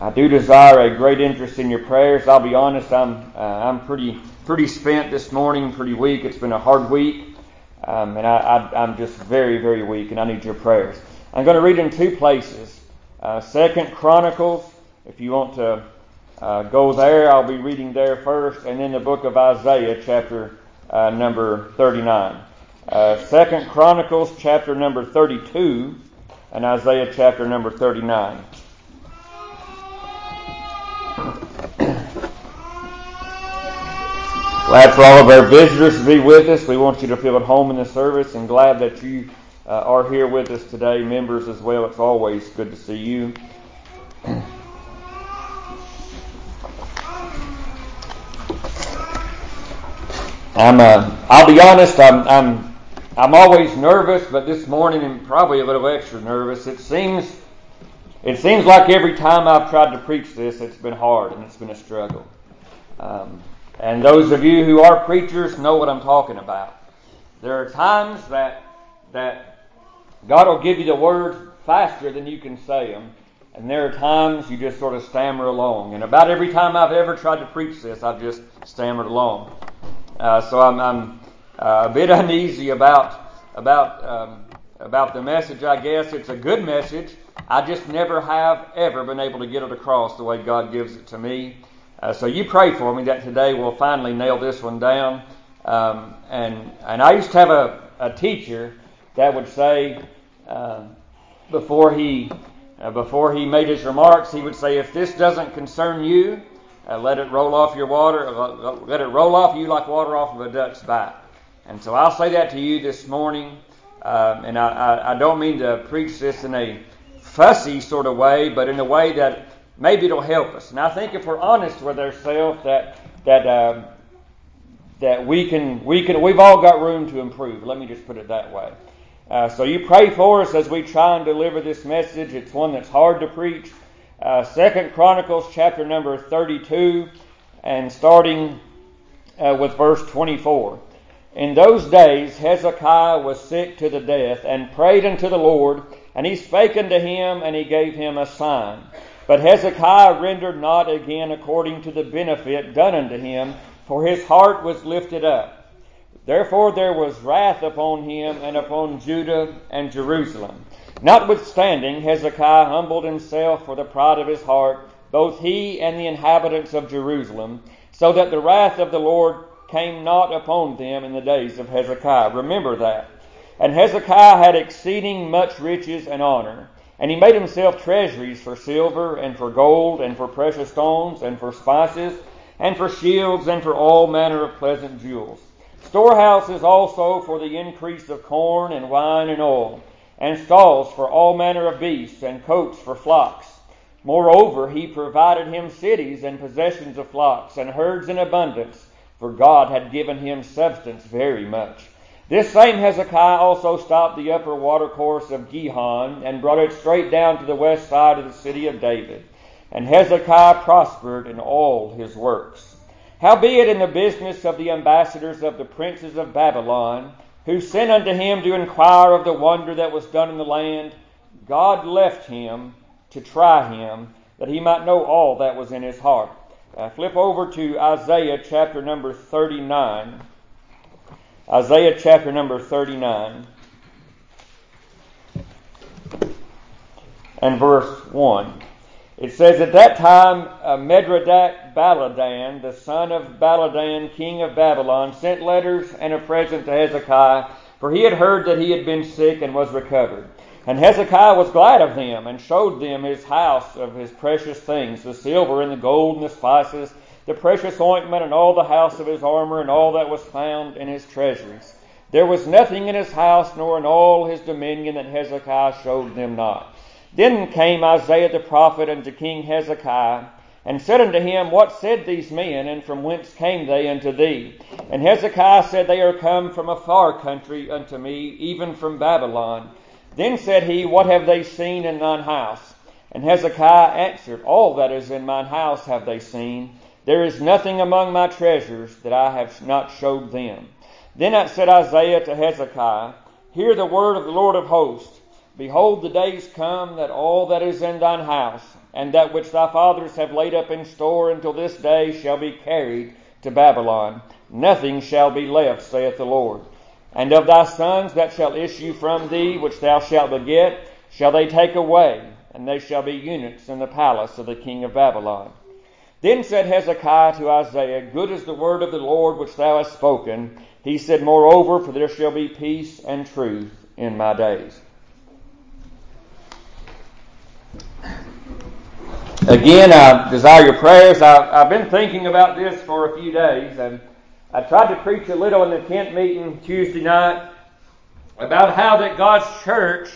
I do desire a great interest in your prayers. I'll be honest, I'm uh, I'm pretty pretty spent this morning, pretty weak. It's been a hard week, um, and I, am just very very weak, and I need your prayers. I'm going to read in two places. Uh, Second Chronicles, if you want to uh, go there, I'll be reading there first, and then the book of Isaiah, chapter uh, number 39. Uh, Second Chronicles, chapter number 32, and Isaiah, chapter number 39. Glad for all of our visitors to be with us. We want you to feel at home in the service and glad that you uh, are here with us today, members as well. It's always good to see you. I'm. Uh, I'll be honest. I'm. I'm. I'm always nervous, but this morning I'm probably a little extra nervous. It seems. It seems like every time I've tried to preach this, it's been hard and it's been a struggle. Um, and those of you who are preachers know what I'm talking about. There are times that that God will give you the words faster than you can say them, and there are times you just sort of stammer along. And about every time I've ever tried to preach this, I've just stammered along. Uh, so I'm, I'm uh, a bit uneasy about about um, about the message. I guess it's a good message. I just never have ever been able to get it across the way God gives it to me. Uh, so you pray for me that today we'll finally nail this one down. Um, and and I used to have a, a teacher that would say uh, before he uh, before he made his remarks, he would say, "If this doesn't concern you, uh, let it roll off your water. Uh, let it roll off you like water off of a duck's back." And so I'll say that to you this morning. Um, and I, I, I don't mean to preach this in a fussy sort of way, but in a way that maybe it'll help us. And I think if we're honest with ourselves, that that um, that we can we can we've all got room to improve. Let me just put it that way. Uh, so you pray for us as we try and deliver this message. It's one that's hard to preach. Uh, Second Chronicles chapter number 32 and starting uh, with verse 24. In those days Hezekiah was sick to the death and prayed unto the Lord, and he spake unto him, and he gave him a sign. But Hezekiah rendered not again according to the benefit done unto him, for his heart was lifted up. Therefore there was wrath upon him and upon Judah and Jerusalem. Notwithstanding, Hezekiah humbled himself for the pride of his heart, both he and the inhabitants of Jerusalem, so that the wrath of the Lord came not upon them in the days of Hezekiah. Remember that. And Hezekiah had exceeding much riches and honor. And he made himself treasuries for silver and for gold and for precious stones and for spices and for shields and for all manner of pleasant jewels. Storehouses also for the increase of corn and wine and oil, and stalls for all manner of beasts and cotes for flocks. Moreover, he provided him cities and possessions of flocks and herds in abundance, for God had given him substance very much. This same Hezekiah also stopped the upper watercourse of Gihon and brought it straight down to the west side of the city of David. And Hezekiah prospered in all his works. Howbeit in the business of the ambassadors of the princes of Babylon, who sent unto him to inquire of the wonder that was done in the land, God left him to try him, that he might know all that was in his heart. Uh, flip over to Isaiah chapter number 39. Isaiah chapter number 39 and verse 1. It says, At that time, uh, Baladan, the son of Baladan, king of Babylon, sent letters and a present to Hezekiah, for he had heard that he had been sick and was recovered. And Hezekiah was glad of them, and showed them his house of his precious things, the silver and the gold and the spices, the precious ointment and all the house of his armor and all that was found in his treasuries. There was nothing in his house nor in all his dominion that Hezekiah showed them not. Then came Isaiah the prophet unto King Hezekiah, and said unto him, What said these men, and from whence came they unto thee? And Hezekiah said, They are come from a far country unto me, even from Babylon. Then said he, What have they seen in thine house? And Hezekiah answered, All that is in mine house have they seen there is nothing among my treasures that I have not showed them. Then said Isaiah to Hezekiah, Hear the word of the Lord of hosts. Behold, the days come that all that is in thine house, and that which thy fathers have laid up in store until this day, shall be carried to Babylon. Nothing shall be left, saith the Lord. And of thy sons that shall issue from thee, which thou shalt beget, shall they take away, and they shall be eunuchs in the palace of the king of Babylon. Then said Hezekiah to Isaiah, Good is the word of the Lord which thou hast spoken. He said, Moreover, for there shall be peace and truth in my days. Again, I desire your prayers. I, have been thinking about this for a few days, and I tried to preach a little in the tent meeting Tuesday night about how that God's church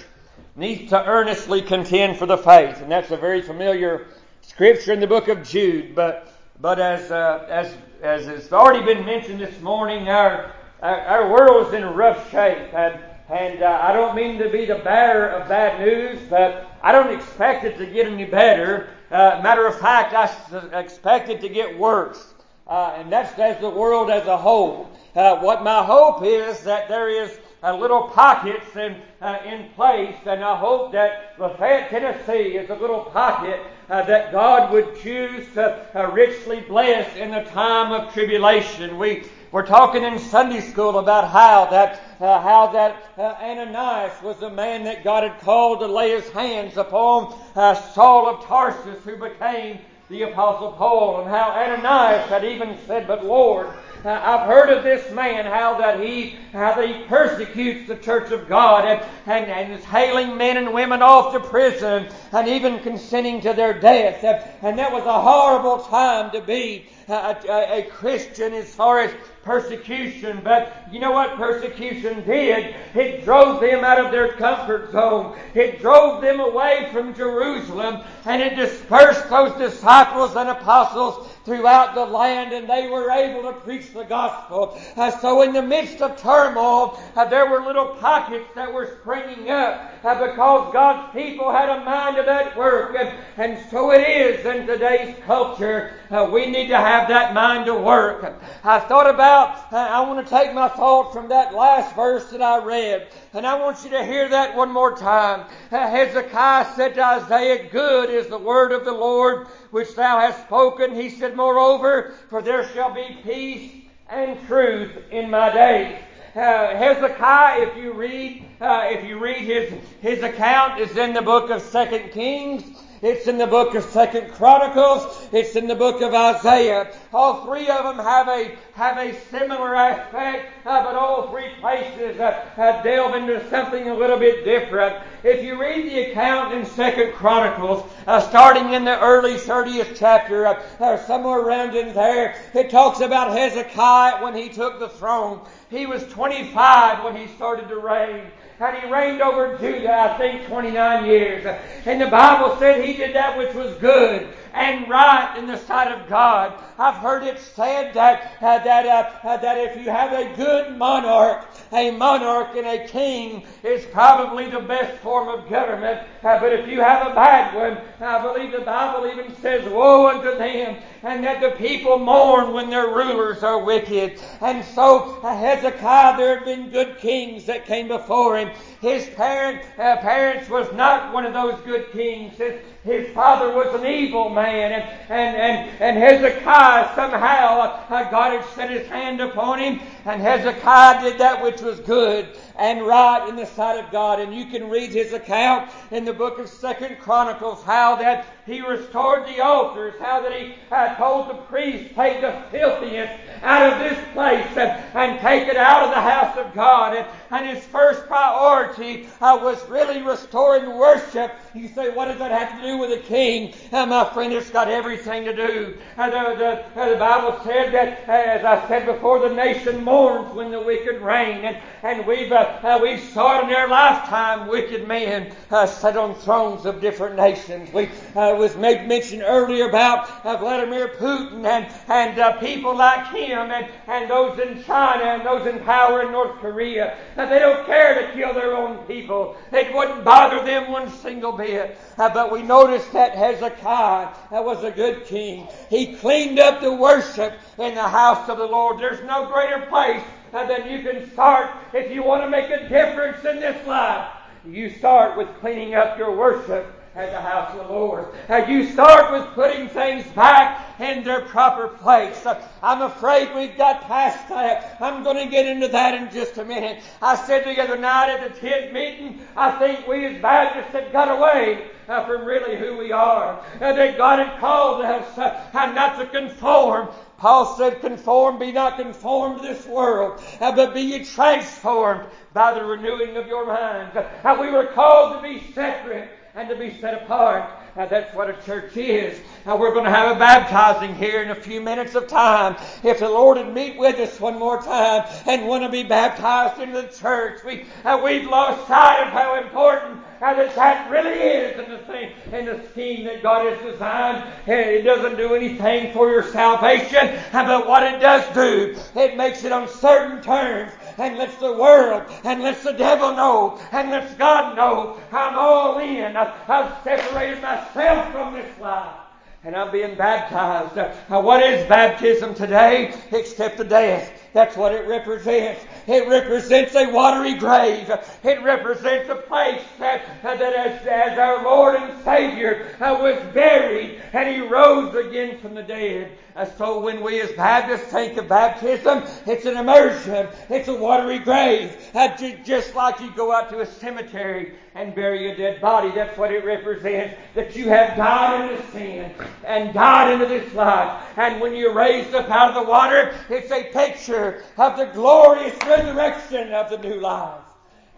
needs to earnestly contend for the faith, and that's a very familiar scripture in the book of Jude. But but as uh, as as it's already been mentioned this morning, our our, world is in rough shape, and and uh, I don't mean to be the bearer of bad news, but I don't expect it to get any better. Uh, matter of fact, I expect it to get worse. Uh, and that's as the world as a whole. Uh, what my hope is that there is a little pockets in, uh, in place, and I hope that Lafayette, Tennessee is a little pocket that God would choose to uh, richly bless in the time of tribulation. We we're talking in Sunday school about how that uh, how that uh, Ananias was the man that God had called to lay his hands upon uh, Saul of Tarsus, who became the Apostle Paul, and how Ananias had even said, "But Lord." I've heard of this man, how that he, how that he persecutes the church of God and, and, and is hailing men and women off to prison and even consenting to their death. And that was a horrible time to be a, a, a Christian as far as persecution. But you know what persecution did? It drove them out of their comfort zone. It drove them away from Jerusalem and it dispersed those disciples and apostles throughout the land and they were able to preach the gospel. Uh, so in the midst of turmoil, uh, there were little pockets that were springing up uh, because God's people had a mind of that work. And, and so it is in today's culture. Uh, we need to have that mind to work. I thought about, uh, I want to take my thought from that last verse that I read. And I want you to hear that one more time. Uh, Hezekiah said to Isaiah, Good is the word of the Lord which thou hast spoken. He said, Moreover, for there shall be peace and truth in my days. Uh, Hezekiah, if you read, uh, if you read his his account, is in the book of Second Kings. It's in the book of Second Chronicles. It's in the book of Isaiah. All three of them have a have a similar aspect, uh, but all three places uh, uh, delve into something a little bit different. If you read the account in Second Chronicles, uh, starting in the early 30th chapter, uh, or somewhere around in there, it talks about Hezekiah when he took the throne. He was 25 when he started to reign and he reigned over Judah, I think, 29 years. And the Bible said he did that which was good and right in the sight of God. I've heard it said that uh, that uh, that if you have a good monarch, a monarch and a king is probably the best form of government. Uh, but if you have a bad one, I believe the Bible even says, "Woe unto them," and that the people mourn when their rulers are wicked. And so uh, Hezekiah, there had been good kings that came before him. His parent, uh, parents was not one of those good kings. His, his father was an evil man, and, and, and, and Hezekiah somehow, uh, God had set his hand upon him, and Hezekiah did that which was good and right in the sight of God. And you can read his account in the book of Second Chronicles, how that he restored the altars, how that he uh, told the priests, take the filthiness out of this place and, and take it out of the house of God. And, and his first priority uh, was really restoring worship. You say, what does that have to do with a king? Uh, my friend, it's got everything to do. Uh, the, the, uh, the Bible said that, uh, as I said before, the nation mourns when the wicked reign. And, and we've, uh, we saw in their lifetime, wicked men sat on thrones of different nations. We was made mention earlier about Vladimir Putin and, and people like him and, and those in China and those in power in North Korea. Uh, they don't care to kill their own people. It wouldn't bother them one single bit. Uh, but we noticed that Hezekiah uh, was a good king. He cleaned up the worship in the house of the Lord. There's no greater place uh, than you can start if you want to make a difference in this life. you start with cleaning up your worship at the house of the Lord. Uh, you start with putting things back in their proper place. Uh, I'm afraid we've got past that. I'm going to get into that in just a minute. I said the other night at the tent meeting, I think we as Baptists have got away uh, from really who we are. Uh, that God had called us not to conform. Paul said, conform, be not conformed to this world, uh, but be ye transformed by the renewing of your mind. Uh, we were called to be separate and to be set apart. Now, that's what a church is. Now, we're going to have a baptizing here in a few minutes of time. If the Lord would meet with us one more time and want to be baptized into the church, we, uh, we've lost sight of how important uh, that that really is in the thing, in the scheme that God has designed. It doesn't do anything for your salvation, uh, but what it does do, it makes it on certain terms and lets the world and lets the devil know and lets God know I'm all in. I've separated myself from this life and I'm being baptized. Now, what is baptism today except the death? That's what it represents. It represents a watery grave. It represents a place that, that as, as our Lord and Savior uh, was buried and He rose again from the dead. Uh, so when we as Baptists think of baptism, it's an immersion. It's a watery grave. Uh, just like you go out to a cemetery and bury a dead body. That's what it represents. That you have died into sin and died into this life. And when you're raised up out of the water, it's a picture of the glorious resurrection of the new life.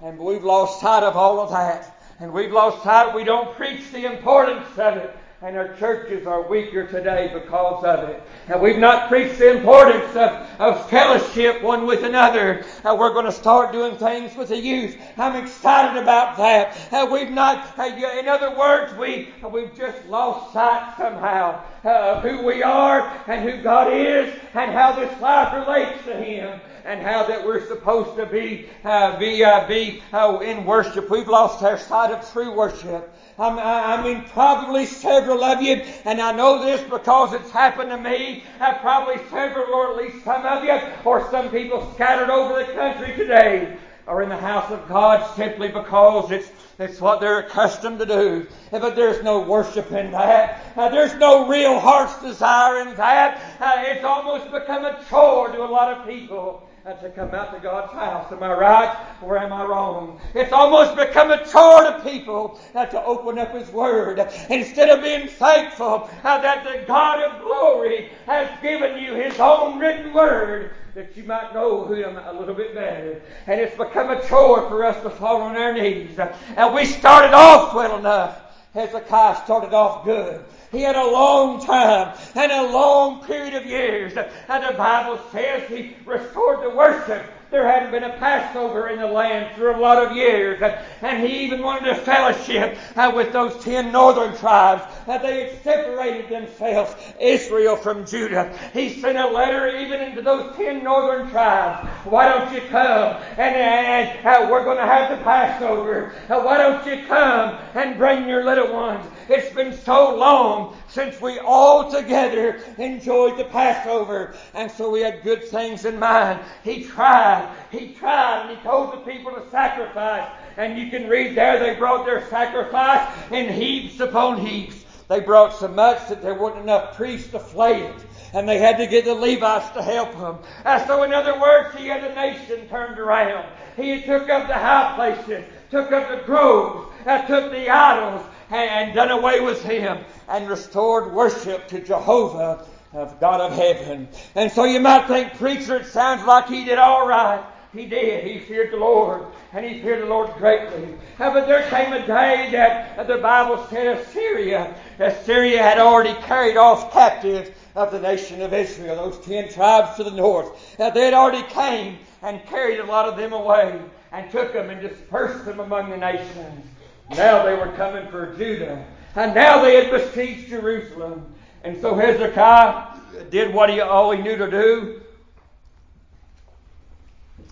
And we've lost sight of all of that. And we've lost sight. We don't preach the importance of it and our churches are weaker today because of it. And we've not preached the importance of, of fellowship one with another. Uh, we're going to start doing things with the youth. I'm excited about that. Uh, we've not, uh, in other words, we, we've just lost sight somehow of who we are and who God is and how this life relates to Him and how that we're supposed to be, uh, be, uh, be uh, in worship. We've lost our sight of true worship. I mean, probably several of you, and I know this because it's happened to me, uh, probably several, or at least some of you, or some people scattered over the country today, are in the house of God simply because it's it's what they're accustomed to do. But there's no worship in that. Uh, there's no real heart's desire in that. Uh, it's almost become a chore to a lot of people uh, to come out to God's house. Am I right or am I wrong? It's almost become a chore to people uh, to open up His Word instead of being thankful uh, that the God of glory has given you His own written Word that you might know Him a little bit better. And it's become a chore for us to fall on our knees. And we started off well enough. Hezekiah started off good. He had a long time and a long period of years. And the Bible says he restored the worship there hadn't been a Passover in the land for a lot of years. And he even wanted a fellowship uh, with those ten northern tribes. They had separated themselves, Israel from Judah. He sent a letter even into those ten northern tribes. Why don't you come? And, and uh, we're going to have the Passover. Why don't you come and bring your little ones? It's been so long since we all together enjoyed the Passover. And so we had good things in mind. He tried. He tried and he told the people to sacrifice. And you can read there they brought their sacrifice in heaps upon heaps. They brought so much that there wasn't enough priests to flay it. And they had to get the Levites to help them. Uh, so in other words, he had the nation turned around. He took up the high places, took up the groves, uh, took the idols, and done away with him and restored worship to Jehovah of God of heaven. And so you might think, preacher, it sounds like he did all right. He did. He feared the Lord, and he feared the Lord greatly. Uh, but there came a day that uh, the Bible said Assyria, Assyria had already carried off captives of the nation of Israel, those ten tribes to the north. They had already came and carried a lot of them away and took them and dispersed them among the nations. Now they were coming for Judah. And now they had besieged Jerusalem. And so Hezekiah did what he all he knew to do.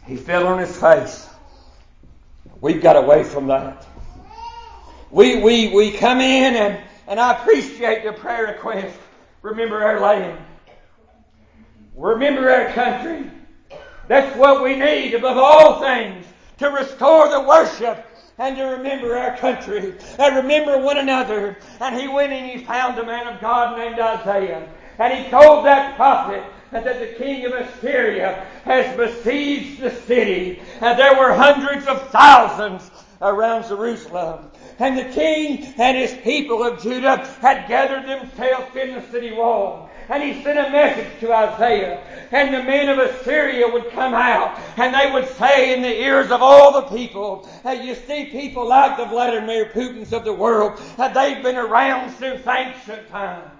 He fell on his face. We've got away from that. We, we, we come in and, and I appreciate the prayer request. Remember our land. Remember our country. That's what we need above all things to restore the worship and to remember our country and remember one another. And he went and he found a man of God named Isaiah. And he told that prophet that the king of Assyria has besieged the city. And there were hundreds of thousands around Jerusalem. And the king and his people of Judah had gathered themselves in the city wall. And he sent a message to Isaiah. And the men of Assyria would come out and they would say in the ears of all the people, hey, you see people like the Vladimir Putins of the world, they've been around since ancient times.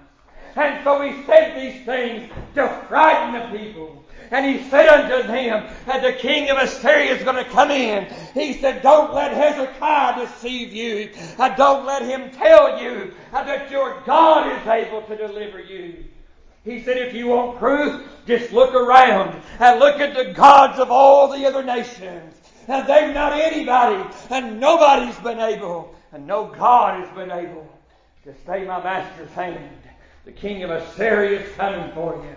And so he said these things to frighten the people. And he said unto them that the king of Assyria is going to come in. He said, don't let Hezekiah deceive you. Don't let him tell you uh, that your God is able to deliver you. He said, if you want proof, just look around and look at the gods of all the other nations. And they've not anybody, and nobody's been able, and no God has been able to stay my master's hand. The king of Assyria is coming for you.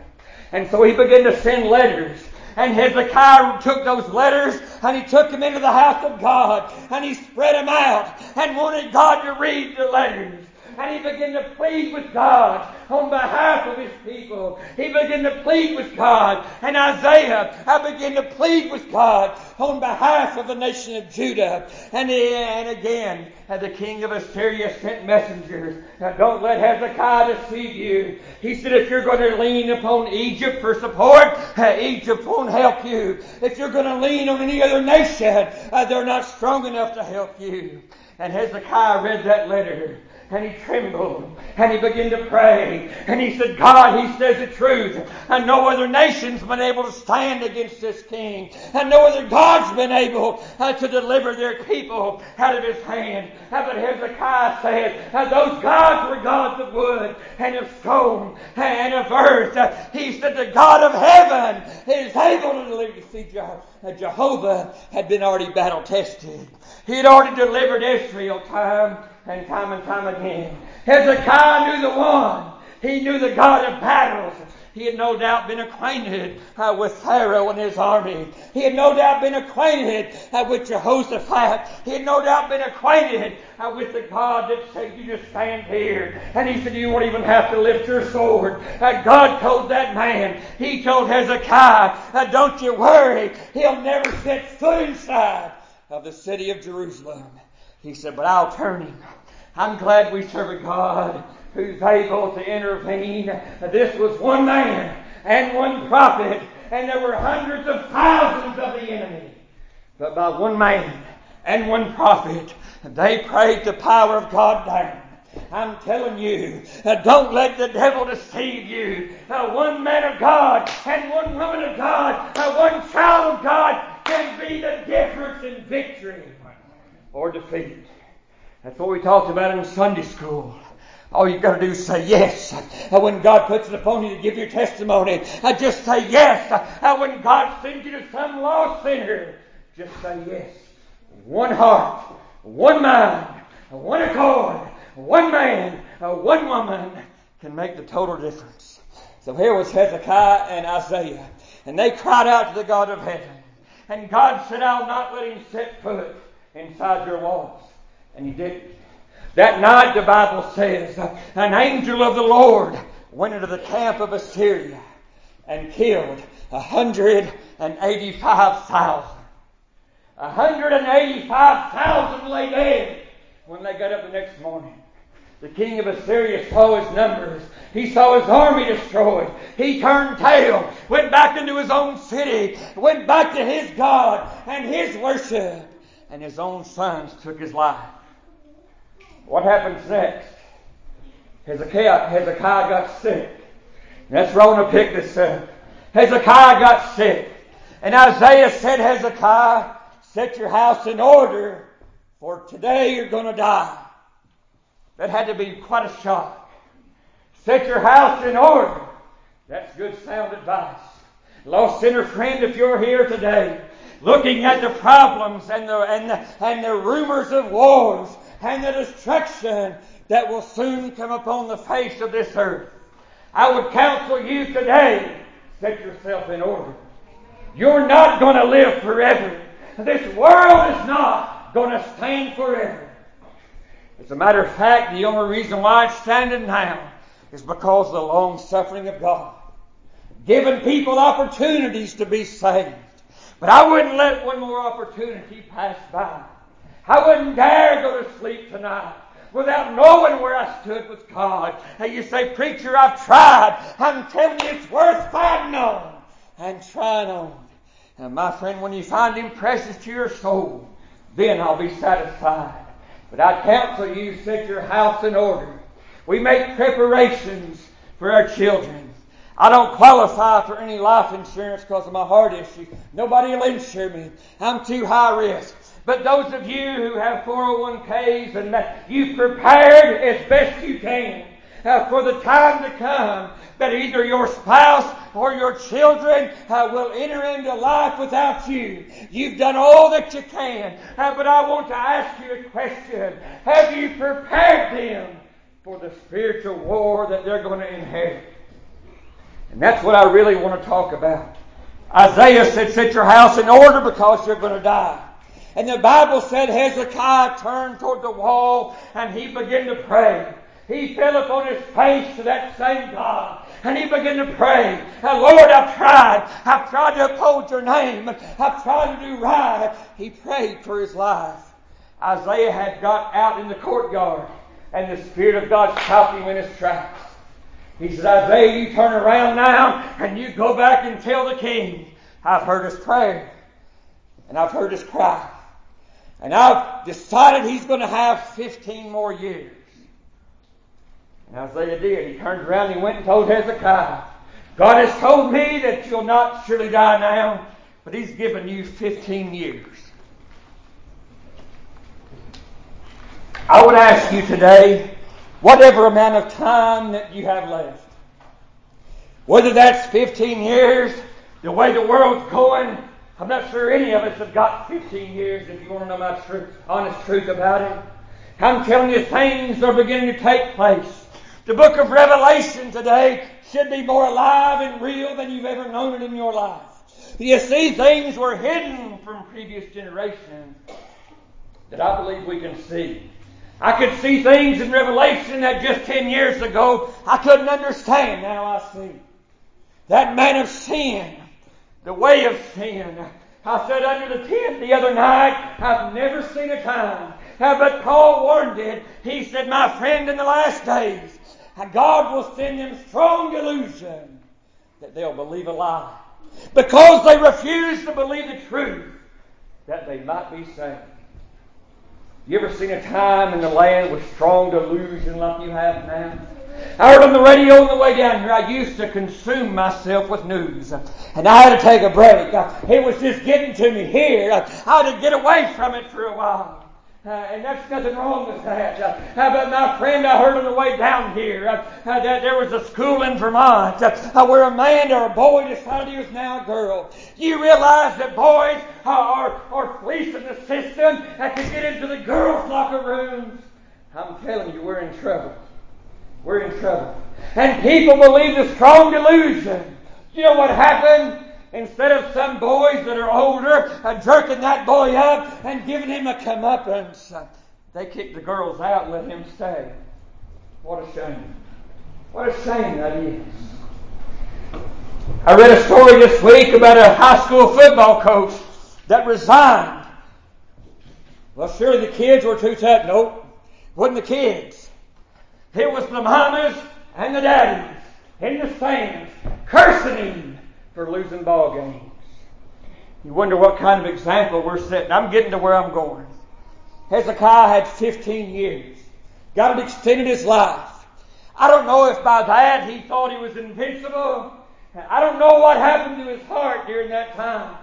And so he began to send letters. And Hezekiah took those letters and he took them into the house of God and he spread them out and wanted God to read the letters and he began to plead with God on behalf of his people. He began to plead with God. And Isaiah, I began to plead with God on behalf of the nation of Judah. And, and again, the king of Assyria sent messengers. Now don't let Hezekiah deceive you. He said, if you're going to lean upon Egypt for support, uh, Egypt won't help you. If you're going to lean on any other nation, uh, they're not strong enough to help you. And Hezekiah read that letter and he trembled and he began to pray and he said, God, he says the truth and no other nation's been able to stand against this king and no other God's been able uh, to deliver their people out of his hand. Uh, but Hezekiah said, uh, those gods were gods of wood and of stone and of earth. Uh, he said, the God of heaven is able to deliver. You see, uh, Jehovah had been already battle tested. He had already delivered Israel time and time and time again. Hezekiah knew the one. He knew the God of battles. He had no doubt been acquainted uh, with Pharaoh and his army. He had no doubt been acquainted uh, with Jehoshaphat. He had no doubt been acquainted uh, with the God that said, you just stand here. And he said, you won't even have to lift your sword. Uh, God told that man, he told Hezekiah, uh, don't you worry. He'll never set foot inside of the city of Jerusalem. He said, but I'll turn him. I'm glad we serve a God who's able to intervene. This was one man and one prophet, and there were hundreds of thousands of the enemy. But by one man and one prophet, they prayed the power of God down. I'm telling you, uh, don't let the devil deceive you. Uh, one man of God and one woman of God, uh, one child of God can be the difference in victory or defeat. That's what we talked about in Sunday school. All you've got to do is say yes. And when God puts it upon you to give your testimony, just say yes. And when God sends you to some lost sinner, just say yes. One heart, one mind, one accord, one man, one woman can make the total difference. So here was Hezekiah and Isaiah, and they cried out to the God of heaven. And God said, I'll not let him set foot inside your walls. And he didn't. That night, the Bible says, an angel of the Lord went into the camp of Assyria and killed 185,000. 185,000 lay dead when they got up the next morning. The king of Assyria saw his numbers. He saw his army destroyed. He turned tail, went back into his own city, went back to his God and his worship, and his own sons took his life. What happens next? Hezekiah, Hezekiah got sick. That's Rona picked this up. Hezekiah got sick. And Isaiah said, Hezekiah, set your house in order, for today you're going to die. That had to be quite a shock. Set your house in order. That's good sound advice. Lost sinner friend, if you're here today, looking at the problems and the, and the, and the rumors of wars, and the destruction that will soon come upon the face of this earth. I would counsel you today, set yourself in order. You're not going to live forever. This world is not. going to stand forever. As a matter of fact, the only reason why it's standing now is because of the long suffering of God. Giving people opportunities to be saved. But I wouldn't let one more opportunity pass by. I wouldn't dare go to sleep tonight without knowing where I stood with God. And you say, Preacher, I've tried. I'm telling you, it's worth fighting on and trying on. And my friend, when you find Him precious to your soul, then I'll be satisfied. But I counsel you, set your house in order. We make preparations for our children. I don't qualify for any life insurance because of my heart issue. Nobody will insure me. I'm too high risk. But those of you who have 401ks and that you've prepared as best you can uh, for the time to come that either your spouse or your children uh, will enter into life without you. You've done all that you can. Uh, but I want to ask you a question. Have you prepared them for the spiritual war that they're going to inherit? And that's what I really want to talk about. Isaiah said, set your house in order because you're going to die. And the Bible said Hezekiah turned toward the wall and he began to pray. He fell upon his face to that same God. And he began to pray. Lord, I've tried. I've tried to uphold your name. I've tried to do right. He prayed for his life. Isaiah had got out in the courtyard and the Spirit of God stopped him in his tracks. He said, Isaiah, you turn around now and you go back and tell the king, I've heard his prayer and I've heard his cry. And I've decided he's going to have 15 more years. And Isaiah did. He turned around and he went and told Hezekiah, God has told me that you'll not surely die now, but he's given you 15 years. I would ask you today, whatever amount of time that you have left. Whether that's 15 years, the way the world's going, I'm not sure any of us have got 15 years if you want to know my truth, honest truth about it. I'm telling you, things are beginning to take place. The book of Revelation today should be more alive and real than you've ever known it in your life. You see, things were hidden from previous generations that I believe we can see. I could see things in Revelation that just 10 years ago I couldn't understand. Now I see. That man of sin, the way of sin. I said under the tent the other night, I've never seen a time. But Paul warned it. He said, my friend, in the last days, uh, God will send them strong delusion that they'll believe a lie. Because they refuse to believe the truth, that they might be saved. You ever seen a time in the land with strong delusion like you have now? I heard on the radio on the way down here, I used to consume myself with news. And I had to take a break. It was just getting to me here. I had to get away from it for a while. Uh, and that's nothing wrong with that. Uh, but my friend, I heard on the way down here uh, uh that there was a school in Vermont uh, where a man or a boy decided he was now a girl. You realize that boys are, are fleecing the system can get into the girls' locker rooms. I'm telling you, we're in trouble. We're in trouble. And people believe the strong delusion. You know what happened? Instead of some boys that are older uh, jerking that boy up and giving him a comeuppance, uh, they kicked the girls out let him stay. What a shame. What a shame that is. I read a story this week about a high school football coach that resigned. Well, surely the kids were too tough. Nope. Wasn't the kids. It was the mamas and the daddies in the stands cursing him for losing ball games. You wonder what kind of example we're setting. I'm getting to where I'm going. Hezekiah had 15 years. God had extended his life. I don't know if by that he thought he was invincible. I don't know what happened to his heart during that time.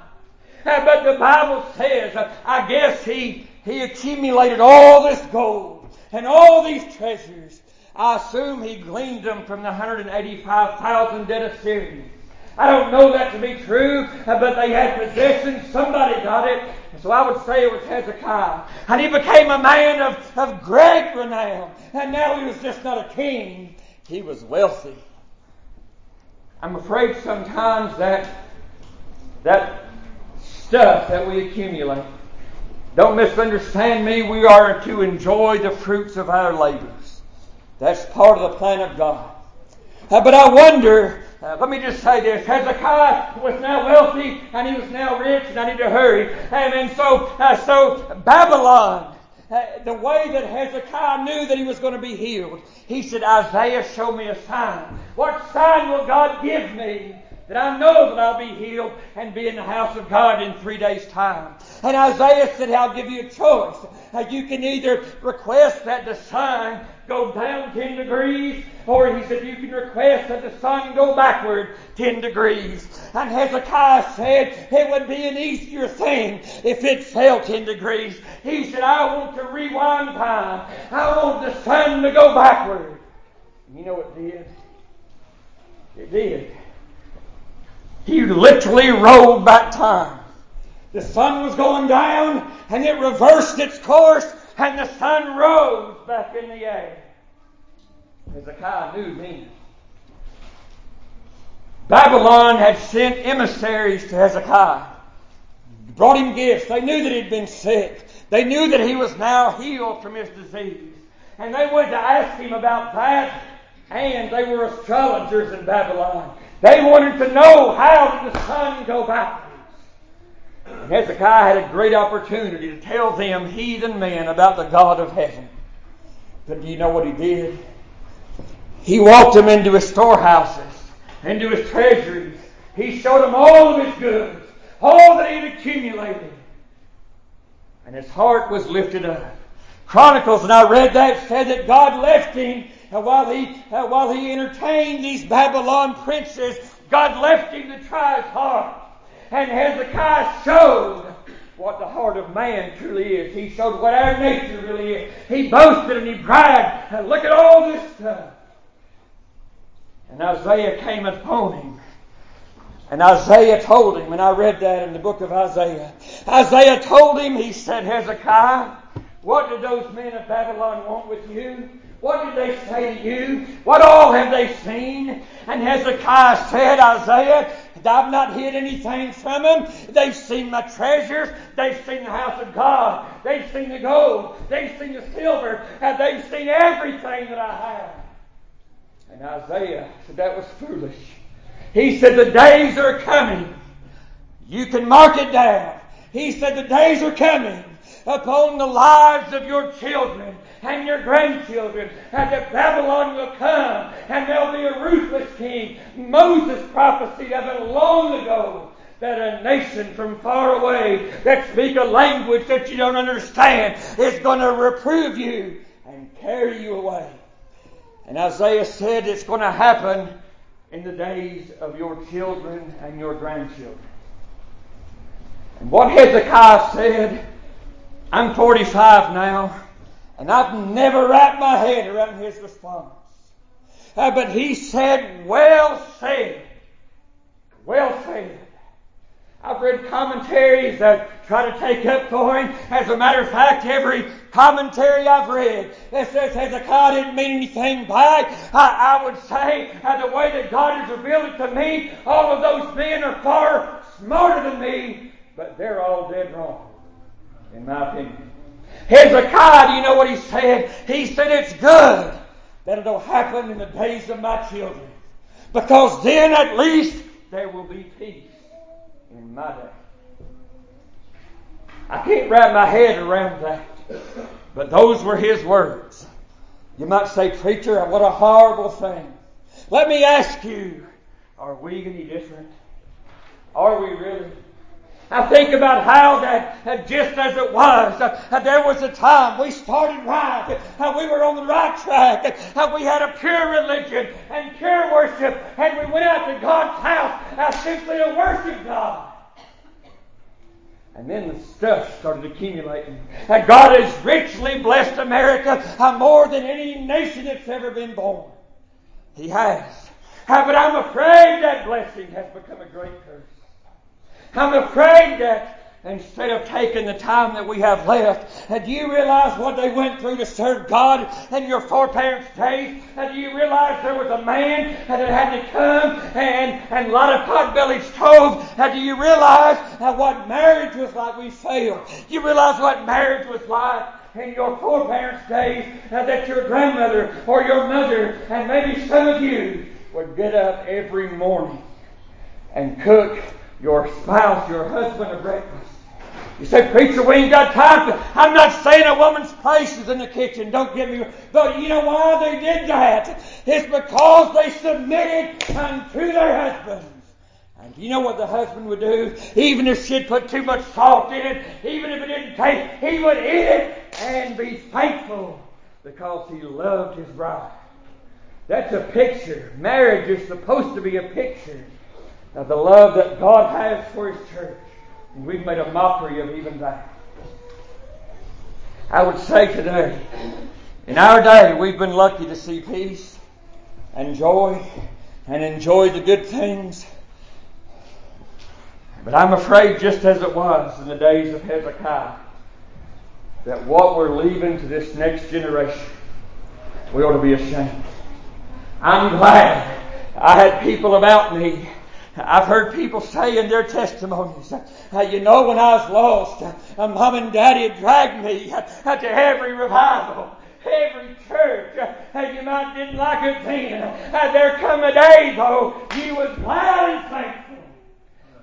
Uh, but the Bible says, uh, I guess he, he accumulated all this gold and all these treasures. I assume he gleaned them from the 185,000 dead Assyrians. I don't know that to be true, uh, but they had possession. Somebody got it. So I would say it was Hezekiah. And he became a man of, of great renown. And now he was just not a king, he was wealthy. I'm afraid sometimes that that stuff that we accumulate Don't misunderstand me. We are to enjoy the fruits of our labors. That's part of the plan of God. Uh, but I wonder, uh, let me just say this. Hezekiah was now wealthy and he was now rich and I need to hurry. And, and so, uh, so Babylon, uh, the way that Hezekiah knew that he was going to be healed, he said, Isaiah, show me a sign. What sign will God give me? That I know that I'll be healed and be in the house of God in three days' time. And Isaiah said, I'll give you a choice. Uh, you can either request that the sun go down 10 degrees, or he said, you can request that the sun go backward 10 degrees. And Hezekiah said, it would be an easier thing if it fell 10 degrees. He said, I want to rewind time. I want the sun to go backward. You know what it did? It did. He literally rolled back time. The sun was going down and it reversed its course and the sun rose back in the air. Hezekiah knew then. Babylon had sent emissaries to Hezekiah, brought him gifts. They knew that he'd been sick. They knew that he was now healed from his disease. And they went to ask him about that, and they were astrologers in Babylon. They wanted to know how did the sun go backwards. And Hezekiah had a great opportunity to tell them heathen men about the God of heaven. But do you know what he did? He walked them into his storehouses, into his treasuries. He showed them all of his goods, all that he had accumulated. And his heart was lifted up. Chronicles, and I read that, said that God left him while he, uh, while he entertained these Babylon princes, God left him to try his heart. And Hezekiah showed what the heart of man truly is. He showed what our nature really is. He boasted and he bragged. And look at all this stuff. And Isaiah came upon him. And Isaiah told him, and I read that in the book of Isaiah. Isaiah told him, he said, Hezekiah, what did those men of Babylon want with you? What did they say to you? What all have they seen? And Hezekiah said, Isaiah, I've not hid anything from them. They've seen my treasures. They've seen the house of God. They've seen the gold. They've seen the silver. And they've seen everything that I have. And Isaiah said that was foolish. He said, The days are coming. You can mark it down. He said, The days are coming upon the lives of your children and your grandchildren, and that Babylon will come, and there'll be a ruthless king. Moses prophesied of it long ago that a nation from far away that speak a language that you don't understand is going to reprove you and carry you away. And Isaiah said it's going to happen in the days of your children and your grandchildren. And what Hezekiah said, I'm 45 now. And I've never wrapped my head around his response. Uh, but he said, well said. Well said. I've read commentaries that try to take up for him. As a matter of fact, every commentary I've read that says Hezekiah didn't mean anything by it, I, I would say uh, the way that God has revealed it to me, all of those men are far smarter than me, but they're all dead wrong, in my opinion. Hezekiah, do you know what he said? He said, It's good that it'll happen in the days of my children. Because then at least there will be peace in my day. I can't wrap my head around that. But those were his words. You might say, Preacher, what a horrible thing. Let me ask you, are we any different? Are we really? I think about how that, just as it was, uh, there was a time we started right, how we were on the right track, how we had a pure religion and pure worship, and we went out to God's house uh, simply to worship God. And then the stuff started accumulating. And God has richly blessed America uh, more than any nation that's ever been born. He has. But I'm afraid that blessing has become a great curse. I'm afraid that instead of taking the time that we have left. And do you realize what they went through to serve God in your foreparents' days? And do you realize there was a man that had to come and, and light a pot-bellied stove? And do you realize what marriage was like? We failed. You realize what marriage was like? in your foreparents' days uh, that your grandmother or your mother and maybe some of you would get up every morning and cook your spouse, your husband, a breakfast. You say, preacher, we ain't got time. I'm not saying a woman's place is in the kitchen. Don't get me. But you know why they did that? It's because they submitted unto their husbands. And you know what the husband would do? Even if she'd put too much salt in it, even if it didn't taste, he would eat it and be thankful because he loved his bride. That's a picture. Marriage is supposed to be a picture of the love that God has for his church. We've made a mockery of even that. I would say today, in our day, we've been lucky to see peace and joy and enjoy the good things. But I'm afraid, just as it was in the days of Hezekiah, that what we're leaving to this next generation, we ought to be ashamed. I'm glad I had people about me I've heard people say in their testimonies, uh, you know, when I was lost, uh, mom and daddy dragged me uh, to every revival, every church. Uh, you might didn't like it then. Uh, there come a day, though, you was glad and thankful.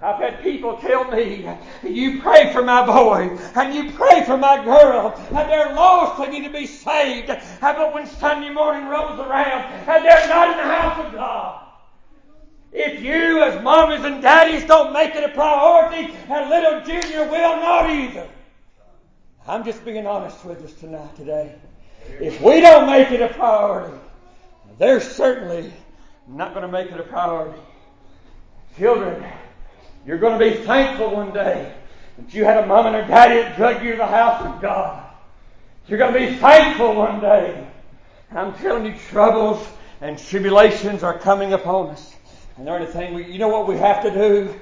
I've had people tell me, you pray for my boy, and you pray for my girl, and they're lost, they need to be saved. But when Sunday morning rolls around, and they're not in the house of God, if you, as mommies and daddies, don't make it a priority, and little Junior will not either. I'm just being honest with us tonight, today. If we don't make it a priority, they're certainly not going to make it a priority. Children, you're going to be thankful one day that you had a mom and a daddy that drug you to the house of God. You're going to be thankful one day. I'm telling you, troubles and tribulations are coming upon us. And the only thing you know what we have to do?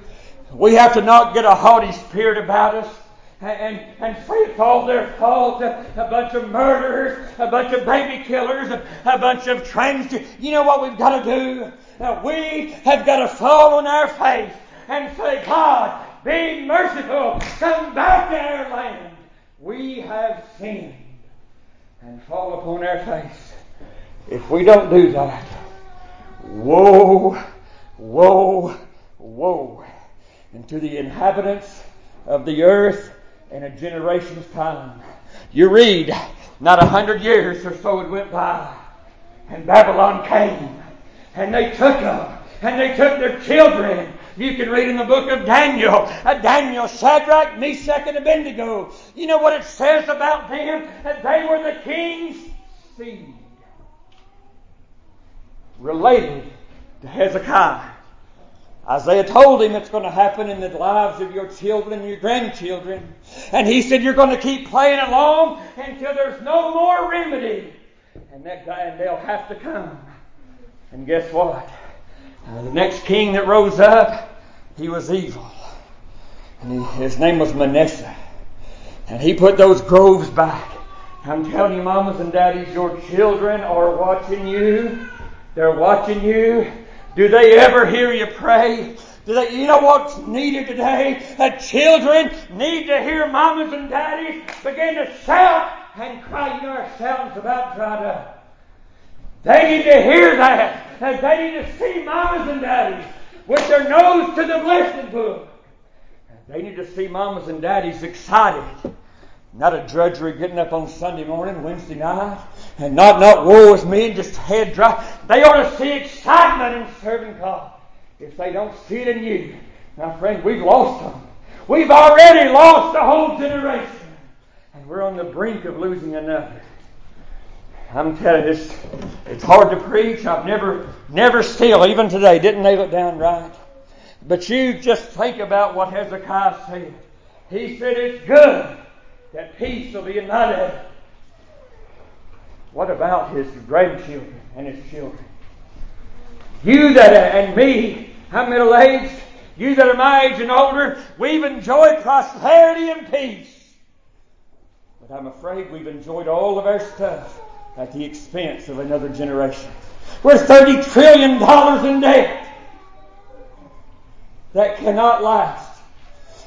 We have to not get a haughty spirit about us and, and it's all their fault. A, bunch of murderers, a bunch of baby killers, a, bunch of trans. You know what we've got to do? We have got to fall on our face and say, God, be merciful. Come back to our land. We have sinned and fall upon our face. If we don't do that, woe Woe, woe, and to the inhabitants of the earth in a generation's time. You read, not a hundred years or so it went by, and Babylon came, and they took them, and they took their children. You can read in the book of Daniel, uh, Daniel, Shadrach, Meshach, and Abednego. You know what it says about them? That they were the king's seed. Related to Hezekiah. Isaiah told him it's going to happen in the lives of your children and your grandchildren. And he said, You're going to keep playing along until there's no more remedy. And that guy, and they'll have to come. And guess what? Uh, the next king that rose up, he was evil. And he, his name was Manasseh. And he put those groves back. I'm telling you, mamas and daddies, your children are watching you. They're watching you. Do they ever hear you pray? Do they, you know what's needed today? That children need to hear mamas and daddies begin to shout and cry ourselves about dried up. They need to hear that. And they need to see mamas and daddies with their nose to the blessed book. They need to see mamas and daddies excited not a drudgery getting up on Sunday morning, Wednesday night, and not, not woe is me and just head dry. They ought to see excitement in serving God. If they don't see it in you, my friend, we've lost them. We've already lost a whole generation. And we're on the brink of losing another. I'm telling you, it's, it's hard to preach. I've never, never still, even today, didn't nail it down right. But you just think about what Hezekiah said. He said, it's good that peace will be in my day. What about his grandchildren and his children? You that are, and me, I'm middle aged. You that are my age and older, we've enjoyed prosperity and peace. But I'm afraid we've enjoyed all of our stuff at the expense of another generation. We're $30 trillion in debt that cannot last.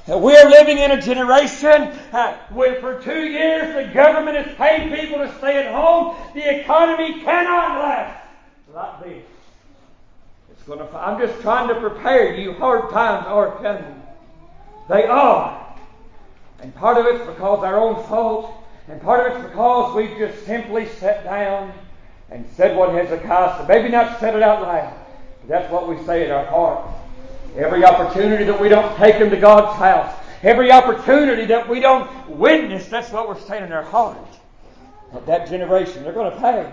We're living in a generation uh, where for two years the government has paid people to stay at home. The economy cannot last like this. It's going to. I'm just trying to prepare you. Hard times are coming. They are, and part of it's because our own fault, and part of it's because we've just simply sat down and said what Hezekiah said. Maybe not said it out loud, but that's what we say in our heart. Every opportunity that we don't take them to God's house, every opportunity that we don't witness, that's what we're saying in our heart. That, that generation, they're going to pay.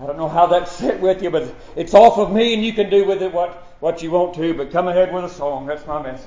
I don't know how that sit with you, but it's off of me and you can do with it what, what you want to, but come ahead with a song. That's my message.